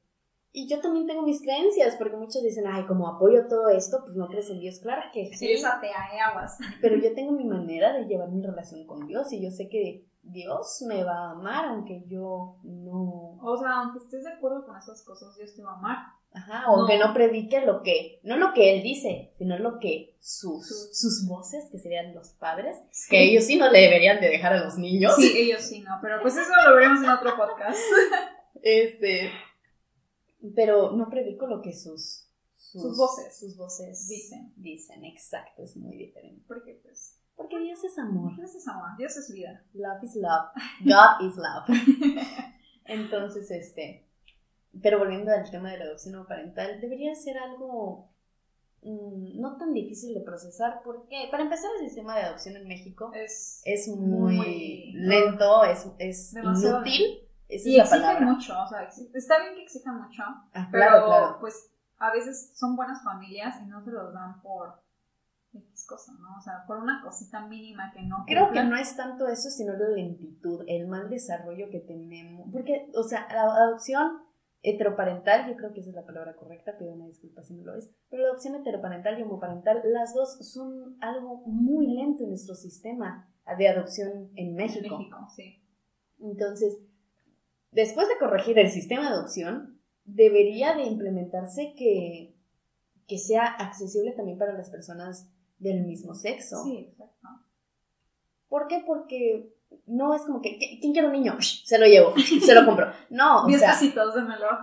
y yo también tengo mis creencias, porque muchos dicen, ay, como apoyo todo esto, pues no crees en Dios. Claro que sí. Sí, esa te aguas. Pero yo tengo mi manera de llevar mi relación con Dios y yo sé que Dios me va a amar, aunque yo no. O sea, aunque estés de acuerdo con esas cosas, Dios te va a amar. Ajá, aunque no. predique lo que, no lo que él dice, sino lo que sus, sus voces, que serían los padres, que ellos sí no le deberían de dejar a los niños. Sí, ellos sí no, pero pues eso lo veremos en otro podcast. este, pero no predico lo que sus, sus, voces, sus voces dicen. Dicen, exacto, es muy diferente. Porque pues porque Dios es amor. Dios es amor, Dios es vida. Love is love. God is love. Entonces, este, pero volviendo al tema de la adopción parental, debería ser algo mm, no tan difícil de procesar porque, para empezar, el sistema de adopción en México Es, es muy, muy- lento, es, es inútil. Esa y es la exigen palabra. mucho, o sea, está bien que exijan mucho, Ah, pero claro, claro. pues a veces son buenas familias y no se los dan por X cosa, ¿no? O sea, por una cosita mínima que no Creo que no es tanto eso, sino la lentitud, el mal desarrollo que tenemos. Porque, o sea, la adopción heteroparental, yo creo que esa es la palabra correcta, pido una disculpa si no lo es, pero la adopción heteroparental y homoparental, las dos son algo muy lento en nuestro sistema de adopción en En México. México, sí. Entonces, después de corregir el sistema de adopción, debería de implementarse que, que sea accesible también para las personas del mismo sexo. Sí, exacto. ¿Por qué? Porque no es como que, ¿qui- ¿quién quiere un niño? Se lo llevo, se lo compro. No, o Diez sea,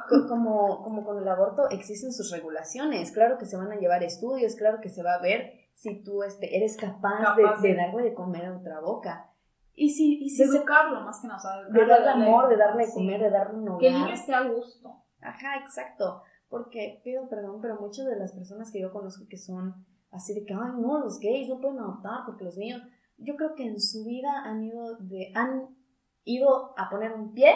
co- como, como con el aborto existen sus regulaciones. Claro que se van a llevar estudios, claro que se va a ver si tú este, eres capaz, Capaz de, darle de comer a otra boca. Y si, y si De se- educarlo más que nada, o sea, de darle amor, de darle de sí. comer, de darle un Que el niño hogar. esté a gusto. Ajá, exacto. Porque pido perdón, pero muchas de las personas que yo conozco que son así de que, ay, no, los gays no pueden adoptar porque los niños, yo creo que en su vida han ido de, han ido a poner un pie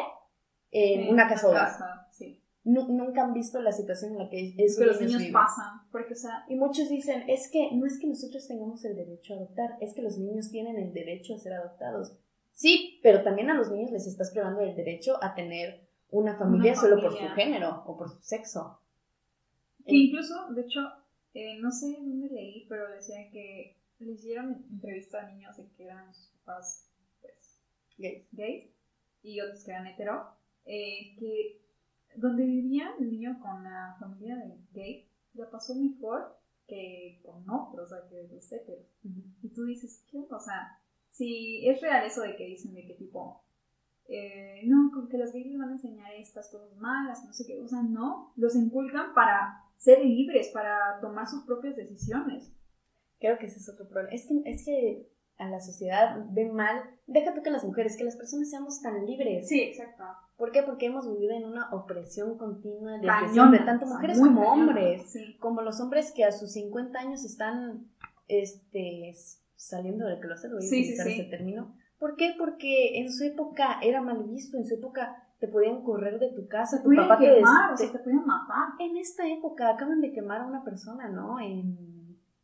en Sí, una casa hogar. Sí. Nu- nunca han visto la situación en la que Es que los niños viven. pasan. Porque, o sea, Y muchos dicen, es que no es que nosotros tengamos el derecho a adoptar, es que los niños tienen el derecho a ser adoptados. Sí, pero también a los niños les estás privando el derecho a tener una familia, Una solo por su género o por su sexo. que incluso, de hecho, eh, no sé dónde leí, pero decía que le hicieron entrevista a niños de que eran sus papás, pues, Gays. gays y otros que eran hetero, eh, que donde vivía el niño con la familia de gay, la pasó mejor que con otros, o sea, que los heteros. Y tú dices, ¿qué onda? O sea, si es real eso de que dicen de que tipo, eh, no, con que los gays les van a enseñar estas cosas malas, no sé qué, o sea, no, los inculcan para ser libres, para tomar sus propias decisiones. Creo que ese es otro problema. Es que, es que a la sociedad ve mal, deja tú que las mujeres, que las personas seamos tan libres. Sí, exacto. ¿Por qué? Porque hemos vivido en una opresión continua de, tanto o mujeres como hombres. Sí. Como los hombres que a sus 50 años están este, saliendo del closet, voy a Sí, utilizar sí. ese término. ¿Por qué? Porque en su época era mal visto, en su época te podían correr de tu casa, Te tu papá te, quemar, o te- sea, te pueden matar. En esta época acaban de quemar a una persona, ¿no? En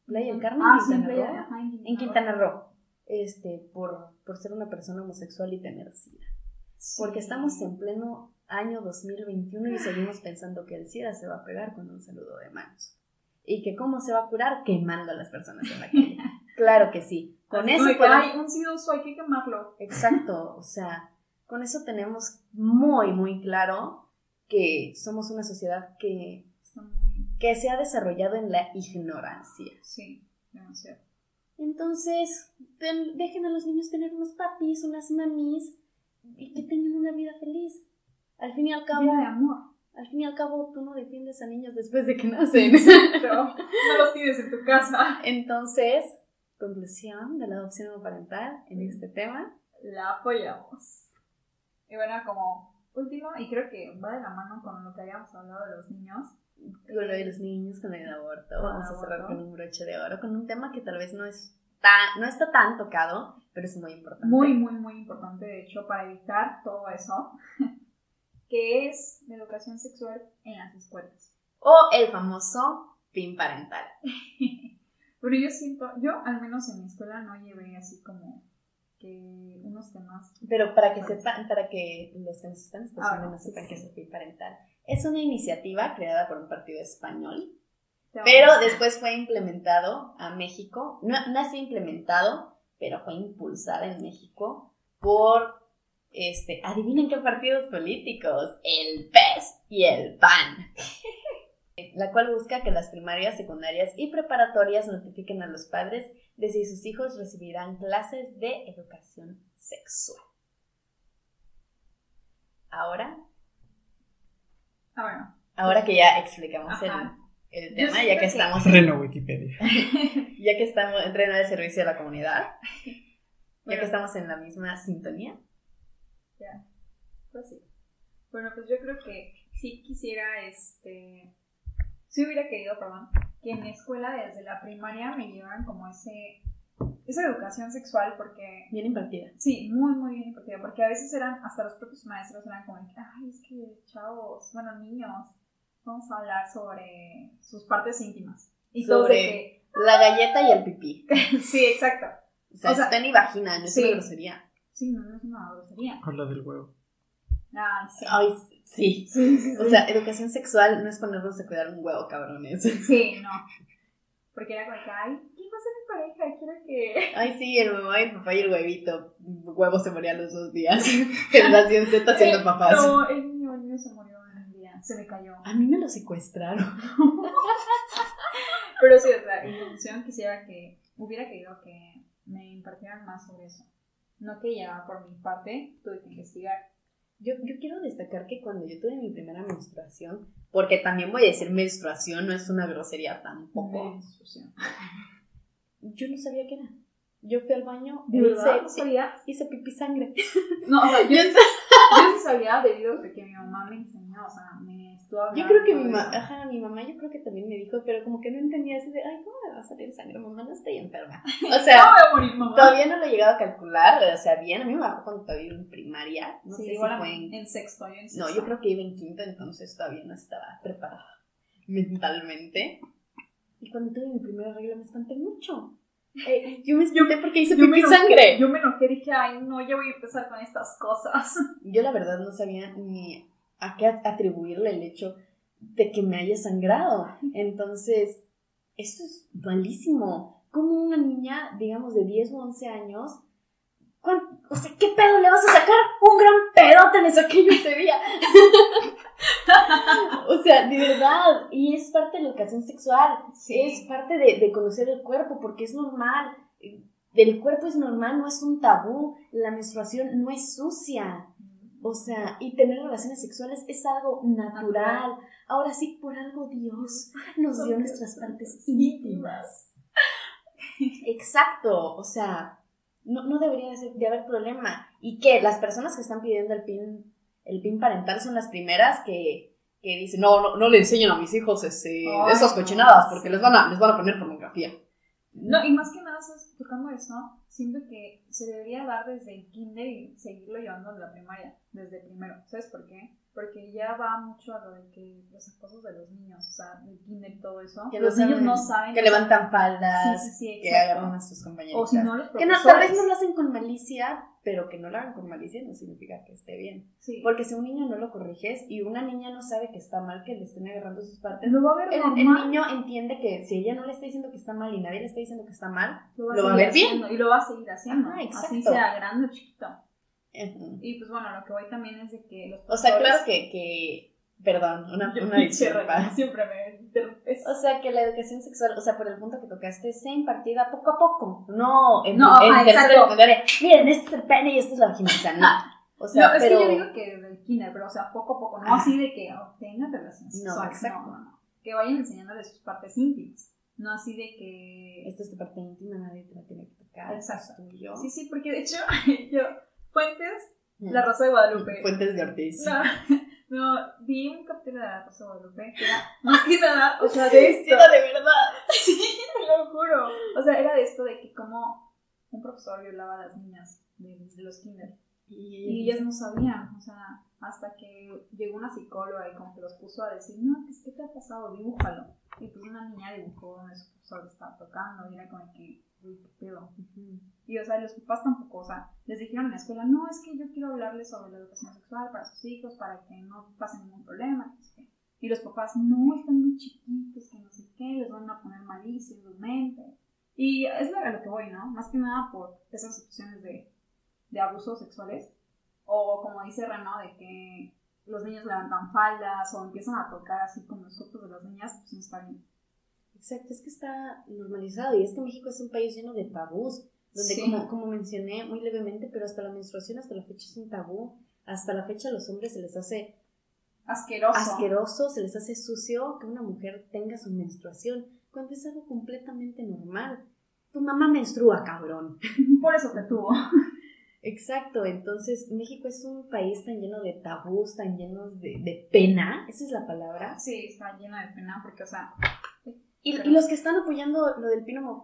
Playa del Carmen, Ah, en sí, en Quintana Playa- Roo. ajá, en En Quintana Roo. Este, por, por ser una persona homosexual y tener SIDA. Sí. Porque estamos en pleno año 2021 y seguimos pensando que el SIDA se va a pegar con un saludo de manos. ¿Y que cómo se va a curar? Quemando a las personas en la calle. claro que sí. Con Así eso como de que, podemos- Ay, un sidoso, hay que quemarlo. Exacto, o sea, con eso tenemos muy, muy claro que somos una sociedad que. Que se ha desarrollado en la ignorancia. Sí, demasiado. Entonces, den- dejen a los niños tener unos papis, unas mamis y que tengan una vida feliz. Al fin y al cabo, Llena de amor. al fin y al cabo, tú no defiendes a niños después de que nacen. Pero no los tienes en tu casa. Entonces, conclusión de la adopción homoparental en este tema. La apoyamos. Y bueno, como último, y creo que va de la mano con lo que habíamos hablado de los niños, Con lo de los niños, con el aborto. Con Vamos a cerrar con un broche de oro, con un tema que tal vez no es tan, no está tan tocado, pero es muy importante. muy, muy, muy importante, de hecho, para evitar todo eso, que es la educación sexual en las escuelas. O el famoso PIN parental. Pero yo siento, yo al menos en mi escuela no llevé así como que unos temas. Pero para que sepan, para que los que nos están escuchando Ah, no sepan qué es el PIN parental, es una iniciativa creada por un partido español, pero después fue implementado a México. No, no es implementado, pero fue impulsada en México por, este, adivinen qué partidos políticos, el PES y el PAN. La cual busca que las primarias, secundarias y preparatorias notifiquen a los padres de si sus hijos recibirán clases de educación sexual. Ahora, Ah, bueno. ahora que ya explicamos el, el tema, ya que que- estamos Reno Wikipedia. ya que estamos entrando al servicio de la comunidad, ya que estamos en la misma sintonía. Ya, pues sí. Bueno, pues yo creo que sí quisiera, este, sí hubiera querido, perdón, que que en mi escuela desde la primaria me llevan como ese esa educación sexual porque... Bien impartida. Sí, muy, muy bien impartida, porque a veces eran, hasta los propios maestros eran como, ay, es que chavos, bueno, niños, vamos a hablar sobre sus partes íntimas. Y sobre que... la galleta y el pipí. sí, exacto. O sea, está ni vagina, no es una grosería. Sí, no, no es una grosería. Habla del huevo. Ay, sí. Ay, sí. sí. O sea, educación sexual no es ponernos a cuidar un huevo, cabrones. Sí, no. Porque era como que, ay, ¿quién va a ser mi pareja? Quiero que. Ay, sí, el mamá, el papá y el huevito. Huevo se moría los dos días. Generación Z haciendo papás. No, el niño, el niño se murió en un día. Se me cayó. A mí me lo secuestraron. Pero sí, o sea, en función quisiera que. Hubiera querido que me impartieran más sobre eso. No que ya por mi parte tuve que investigar. Yo, yo quiero destacar que cuando yo tuve mi primera menstruación, porque también voy a decir menstruación, no es una grosería tampoco. Menstruación. Yo no sabía qué era. Yo fui al baño ¿De verdad? ¿No sabía? Hice pipí sangre. No, o sea, yo, yo sí sabía debido a que mi mamá me enseñó, o sea, me yo creo que mi, mamá, ajá, mi mamá yo creo que también me dijo, pero como que no entendía así de, ay, ¿cómo me va a salir sangre? Mamá, no estoy enferma. O sea, todavía no lo he llegado a calcular, o sea, bien, a mí me bajó cuando todavía iba en primaria, no sé si fue en... en sexto, yo en sexto. No, yo creo que iba en quinto, entonces todavía no estaba preparada mentalmente. Y cuando tuve mi primera regla me espanté mucho. Eh, yo me espanté porque hice pipí sangre. Yo me enojé, dije, ay, no, ya voy a empezar con estas cosas. Yo la verdad no sabía ni a qué atribuirle el hecho de que me haya sangrado. Entonces, esto es malísimo. Como una niña, digamos, de 10 o 11 años, o sea, ¿qué pedo le vas a sacar? Un gran pedote me saqué yo ese día. o sea, de verdad. Y es parte de la educación sexual. Es parte de, de conocer el cuerpo, porque es normal. El cuerpo es normal, no es un tabú. La menstruación no es sucia. O sea, y tener relaciones sexuales es algo natural. Ahora sí, por algo Dios nos dio nuestras partes íntimas. Exacto, o sea, no, no debería de, haber problema. Y que las personas que están pidiendo el PIN, el PIN parental son las primeras que, que dicen, no, no, no le enseñan a mis hijos ese, esas cochinadas porque les, van a, les van a poner pornografía. No, y más que nada, tocando eso, siento que se debería dar desde el kinder y seguirlo llevando a la primaria, desde primero. ¿Sabes por qué? Porque ya va mucho a lo de que los esposos de los niños, o sea, el kinder y todo eso, que los niños no saben. Que levantan faldas, sí, sí, sí, que agarran a sus compañeros. O si no, los Que no, tal vez no lo hacen con malicia, pero que no lo hagan con malicia no significa que esté bien. Porque si un niño no lo corriges y una niña no sabe que está mal que le estén agarrando sus partes, va a ver el, el, niño entiende que si ella no le está diciendo que está mal y nadie le está diciendo que está mal, lo va, a, ver bien. Y lo va a seguir haciendo. Ah, Así sea grande o chiquito. Y pues bueno, lo que voy también es de que los O sea, claro que, que perdón, una, una disculpa. Siempre me interrumpes. O sea, que la educación sexual, o sea, por el punto que tocaste, sea impartida poco a poco, no en, no, en tercero Miren, este es el pene y este es la vagina, o sea, no. O sea, no, es pero... que yo digo que desde el kinder, pero o sea, poco a poco, no así de que obtengan relaciones sexuales, no, no, no, que vayan enseñándole sus partes íntimas, no así de que... Esta es tu parte íntima, nadie te la tiene que tocar. Exacto. Sí, sí, porque de hecho, yo Fuentes, mm. La Rosa de Guadalupe. Fuentes de Ortiz. No, no, vi un capítulo de La Rosa de Guadalupe que era más que nada, o sea, de esto. Era de verdad. Sí, te lo juro. O sea, era de esto de que como un profesor violaba a las niñas de, los kinder. Y, ellas no sabían, o sea, hasta que llegó una psicóloga y como que los puso a decir, no, ¿qué, qué te ha pasado? Dibújalo. Y pues una niña dibujó donde su profesor estaba tocando y era como que, qué pedo. Y, o sea, los papás tampoco, o sea, les dijeron en la escuela, no, es que yo quiero hablarles sobre la educación sexual para sus hijos, para que no pasen ningún problema, Y los papás, no, están muy chiquitos, que no sé qué, les van a poner malicia mente. Y es lo, a lo que voy, ¿no? Más que nada por esas situaciones de, de abusos sexuales. O como dice Reno, de que los niños levantan faldas o empiezan a tocar así con los cuerpos de las niñas, pues no está bien. Exacto, es que está normalizado y es que México es un país lleno de tabús donde como, como mencioné muy levemente, pero hasta la menstruación, hasta la fecha es un tabú, hasta la fecha a los hombres se les hace asqueroso. asqueroso, se les hace sucio que una mujer tenga su menstruación, cuando es algo completamente normal. Tu mamá menstrua, cabrón. Por eso te tuvo. Exacto, entonces México es un país tan lleno de tabús, tan lleno de, de pena, esa es la palabra. Sí, está lleno de pena porque, o sea, Y, y los que están apoyando lo del pino,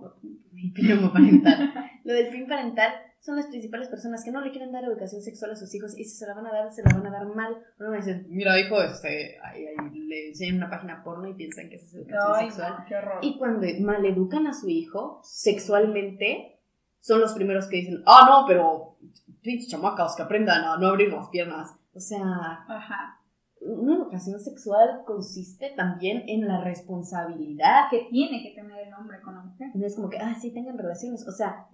pino parental, lo del pin parental, son las principales personas que no le quieren dar educación sexual a sus hijos y si se la van a dar, se la van a dar mal. Uno me dice, mira hijo, este, ahí, ahí le enseñan una página porno y piensan que es educación Ay, sexual. no, qué horror. Y cuando maleducan a su hijo sexualmente, son los primeros que dicen, ah, no, pero pinches chamacas que aprendan a no abrir las piernas. O sea, Ajá. Una educación sexual consiste también en la responsabilidad. Que tiene que tener el hombre con la mujer. No es como que, ah, sí, tengan relaciones. O sea,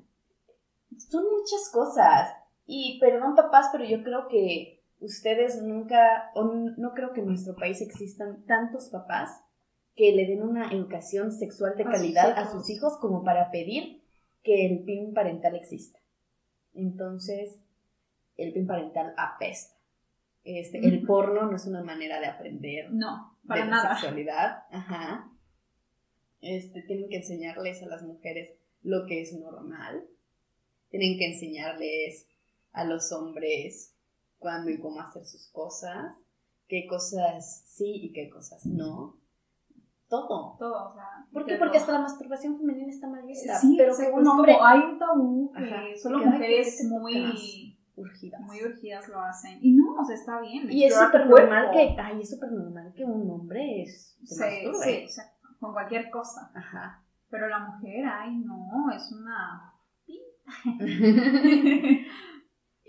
son muchas cosas. Y perdón, papás, pero yo creo que ustedes nunca, o no creo que en nuestro país existan tantos papás que le den una educación sexual de calidad a sus hijos como para pedir que el PIN parental exista. Entonces, el PIN parental apesta. Este, el porno no es una manera de aprender No, para de la nada. sexualidad. Ajá. Este, tienen que enseñarles a las mujeres lo que es normal. Tienen que enseñarles a los hombres cuándo y cómo hacer sus cosas. Qué cosas sí y qué cosas no. Todo. Todo, o sea. ¿Por qué? de Porque todo. hasta la masturbación femenina está mal vista. Sí, pero que un hombre como hay un tabú que Ajá, solo mujeres ¿por qué te muy? Urgidas. muy urgidas lo hacen. Y no, o sea, está bien. Y es súper normal que, ay, es súper normal que un hombre es, se Sí, sí, con cualquier cosa. Ajá. Pero la mujer, ay, no, es una.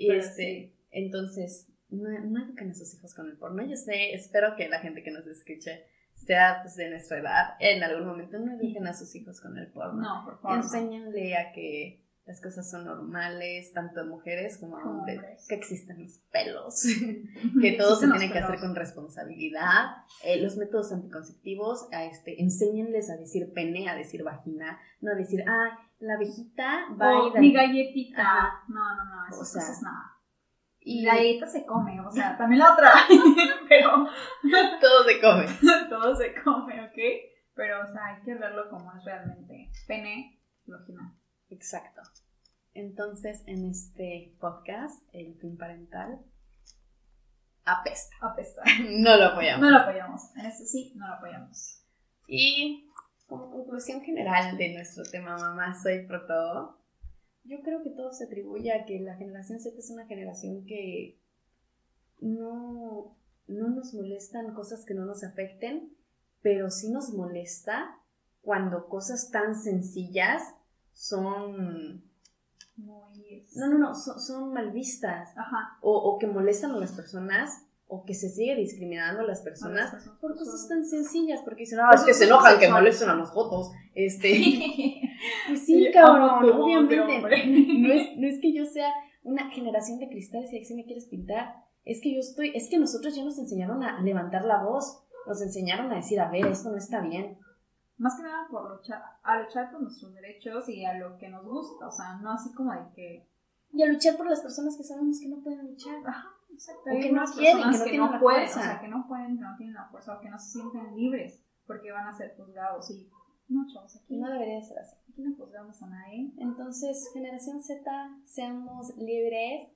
Y Pero este, sí. entonces, no, no eduquen a sus hijos con el porno. Yo sé, espero que la gente que nos escuche sea pues, de nuestra edad. En algún momento no eduquen a sus hijos con el porno. No, por favor. Enséñenle a que las cosas son normales, tanto en mujeres como en hombres. Que existen los pelos, que todo se tiene que hacer con responsabilidad. Eh, los métodos anticonceptivos, a este, enséñenles a decir pene, a decir vagina, no a decir, ah, la abejita va a mi galletita. Ajá. No, no, no, esas O sea, cosas nada. y La galleta se come, o sea, también la otra. pero todo se come. todo se come, ¿ok? Pero, o sea, hay que verlo como es realmente. Pene, vagina. Exacto. Entonces, en este podcast, el fin parental apesta. Apesta. No lo apoyamos. No lo apoyamos. En este sí, no lo apoyamos. Y como conclusión general de nuestro tema, mamá, soy pro todo. Yo creo que todo se atribuye a que la generación Z es una generación que no, no nos molestan cosas que no nos afecten, pero sí nos molesta cuando cosas tan sencillas son... Muy. No, no, no, son, son mal vistas. Ajá. O, o que molestan a las personas, o que se sigue discriminando a las A personas las personas. por cosas tan sencillas, porque dicen, ah, es que se enojan que molesten a los jotos. Este, pues sí, cabrón, obviamente. No es, no es que yo sea una generación de cristales y así me quieres pintar. Es que yo estoy, es que nosotros ya nos enseñaron a levantar la voz, nos enseñaron a decir, a ver, esto no está bien. Más que nada por luchar, a luchar por nuestros derechos y a lo que nos gusta. O sea, no así como de que. Y a luchar por las personas que sabemos que no pueden luchar. Ajá, exacto. O que no quieren, que no tienen la pueden, fuerza. O sea, que no pueden, que no tienen la fuerza o que no se sienten libres porque van a ser juzgados. Y no, chavos, aquí, No debería de ser así. aquí no juzgamos a nadie. Entonces, generación Z, seamos libres.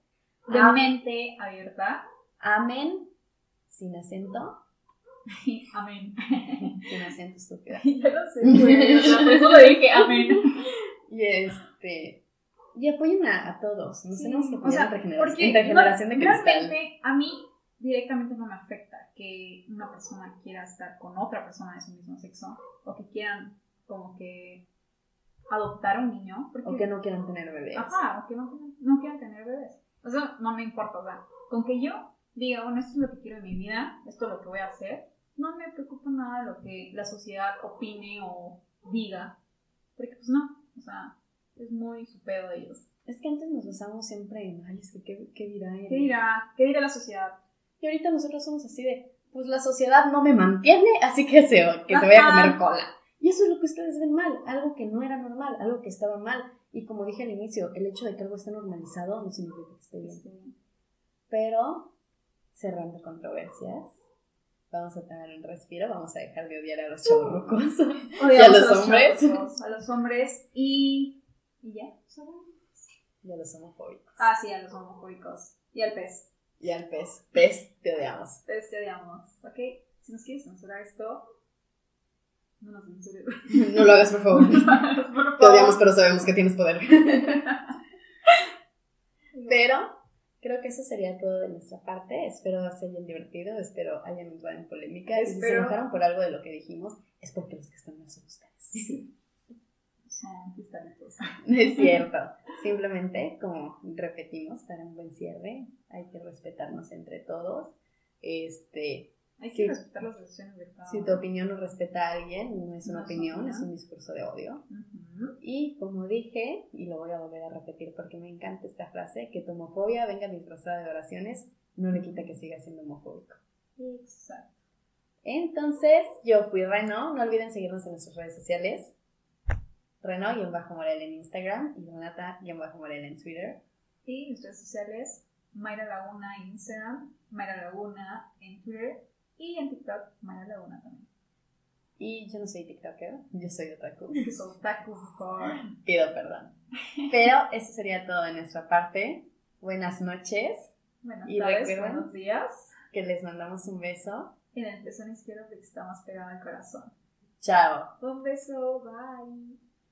De mente abierta. Amén. Sin acento. Amén. Sin acento estúpida. ya lo sé, güey. O sea, por eso lo dije, amén. Y este. Y apoyen a, a todos. Nos Sí, tenemos que o apoyar sea, porque entre no- generación de cristal. realmente a mí directamente no me afecta que una persona quiera estar con otra persona de su mismo sexo o que quieran como que adoptar a un niño porque O que no quieran tener bebés. ajá o que no, no quieran tener bebés o sea no me importa o sea con que yo diga bueno esto es lo que quiero en mi vida esto es lo que voy a hacer no me preocupa nada lo que la sociedad opine o diga porque pues no o sea es muy su pedo de ellos Es que antes nos basamos siempre en, ay, es que qué, qué dirá él. ¿Qué dirá? ¿Qué dirá la sociedad? Y ahorita nosotros somos así de, pues la sociedad no me mantiene, así que se, que se vaya a comer cola. Y eso es lo que ustedes ven mal, algo que no era normal, algo que estaba mal. Y como dije al inicio, el hecho de que algo esté normalizado no significa que esté bien. Pero, cerrando controversias, vamos a tomar un respiro, vamos a dejar de odiar a los chavorrucos. Odiamos ¿Y a los hombres? a los hombres y. ¿Y ya? Y a los homofóbicos. Ah, sí, a los homofóbicos. Y al pez. Y al pez, pez, te odiamos. Pez te odiamos, ¿ok? Si nos quieres censurar esto, No, no, en serio. No lo hagas, por favor. Te odiamos, pero sabemos que tienes poder. pero creo que eso sería todo de nuestra parte. Espero se hayan divertido, espero hayan entrado en polémica. Y si se enojaron por algo de lo que dijimos, es porque los que están mal son ustedes. No es cierto. Simplemente, como repetimos, para un buen cierre, hay que respetarnos entre todos. Este, hay que respetar las decisiones de cada Si tu opinión no respeta a alguien, no es una opinión, es un discurso de odio. Y como dije, y lo voy a volver a repetir porque me encanta esta frase, que tu homofobia venga disfrazada de oraciones, no le quita que siga siendo homofóbico. Exacto. Entonces, yo fui Reno. No olviden seguirnos en nuestras redes sociales. Reno-Morel en Instagram y Renata-Morel en Twitter. Y mis redes sociales, Mayra Laguna en Instagram, Mayra Laguna en Twitter y en TikTok, Mayra Laguna también. Y yo no soy TikToker, yo soy otaku. soy otaku, por Pido perdón. Pero eso sería todo de nuestra parte. Buenas noches. Buenas y tardes, buenos días. Que les mandamos un beso. En el pezón izquierdo porque está más pegado al corazón. Chao. Un beso, bye.